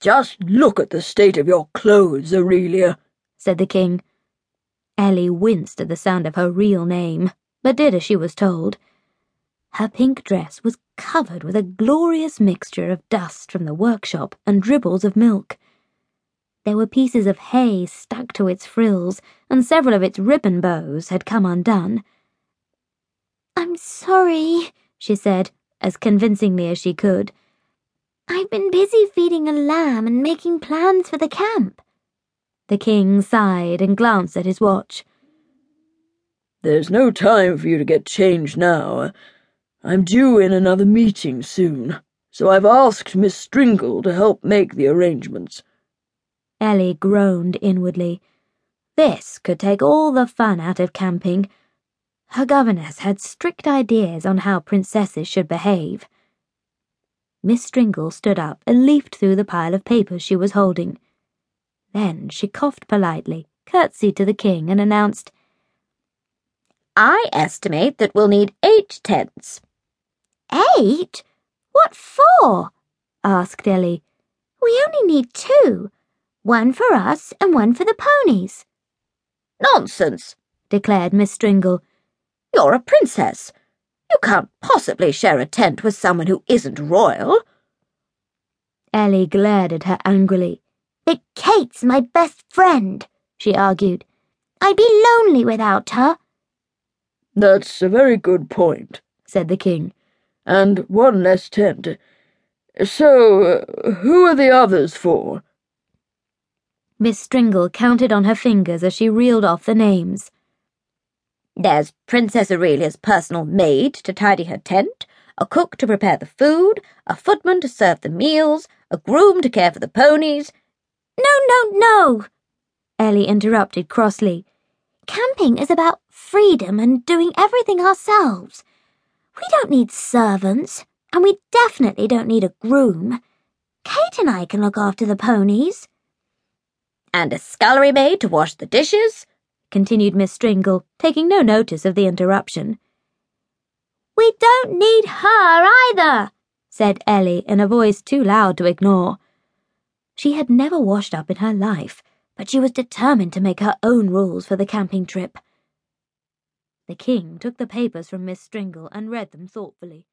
Just look at the state of your clothes, Aurelia, said the king. Ellie winced at the sound of her real name, but did as she was told. Her pink dress was covered with a glorious mixture of dust from the workshop and dribbles of milk. There were pieces of hay stuck to its frills, and several of its ribbon bows had come undone. I'm sorry, she said, as convincingly as she could. I've been busy feeding a lamb and making plans for the camp. The king sighed and glanced at his watch. There's no time for you to get changed now. I'm due in another meeting soon, so I've asked Miss Stringle to help make the arrangements. Ellie groaned inwardly. This could take all the fun out of camping. Her governess had strict ideas on how princesses should behave. Miss Stringle stood up and leafed through the pile of papers she was holding. Then she coughed politely, curtsied to the king, and announced, I estimate that we'll need eight tents. Eight? What for? asked Ellie. We only need two. One for us and one for the ponies. Nonsense, declared Miss Stringle. You're a princess. You can't possibly share a tent with someone who isn't royal. Ellie glared at her angrily. But Kate's my best friend, she argued. I'd be lonely without her. That's a very good point, said the king. And one less tent. So, uh, who are the others for? Miss Stringle counted on her fingers as she reeled off the names. There's Princess Aurelia's personal maid to tidy her tent, a cook to prepare the food, a footman to serve the meals, a groom to care for the ponies. No, no, no, Ellie interrupted crossly. Camping is about freedom and doing everything ourselves. We don't need servants, and we definitely don't need a groom. Kate and I can look after the ponies. And a scullery maid to wash the dishes, continued Miss Stringle, taking no notice of the interruption. We don't need her either, said Ellie in a voice too loud to ignore. She had never washed up in her life, but she was determined to make her own rules for the camping trip. The king took the papers from Miss Stringle and read them thoughtfully.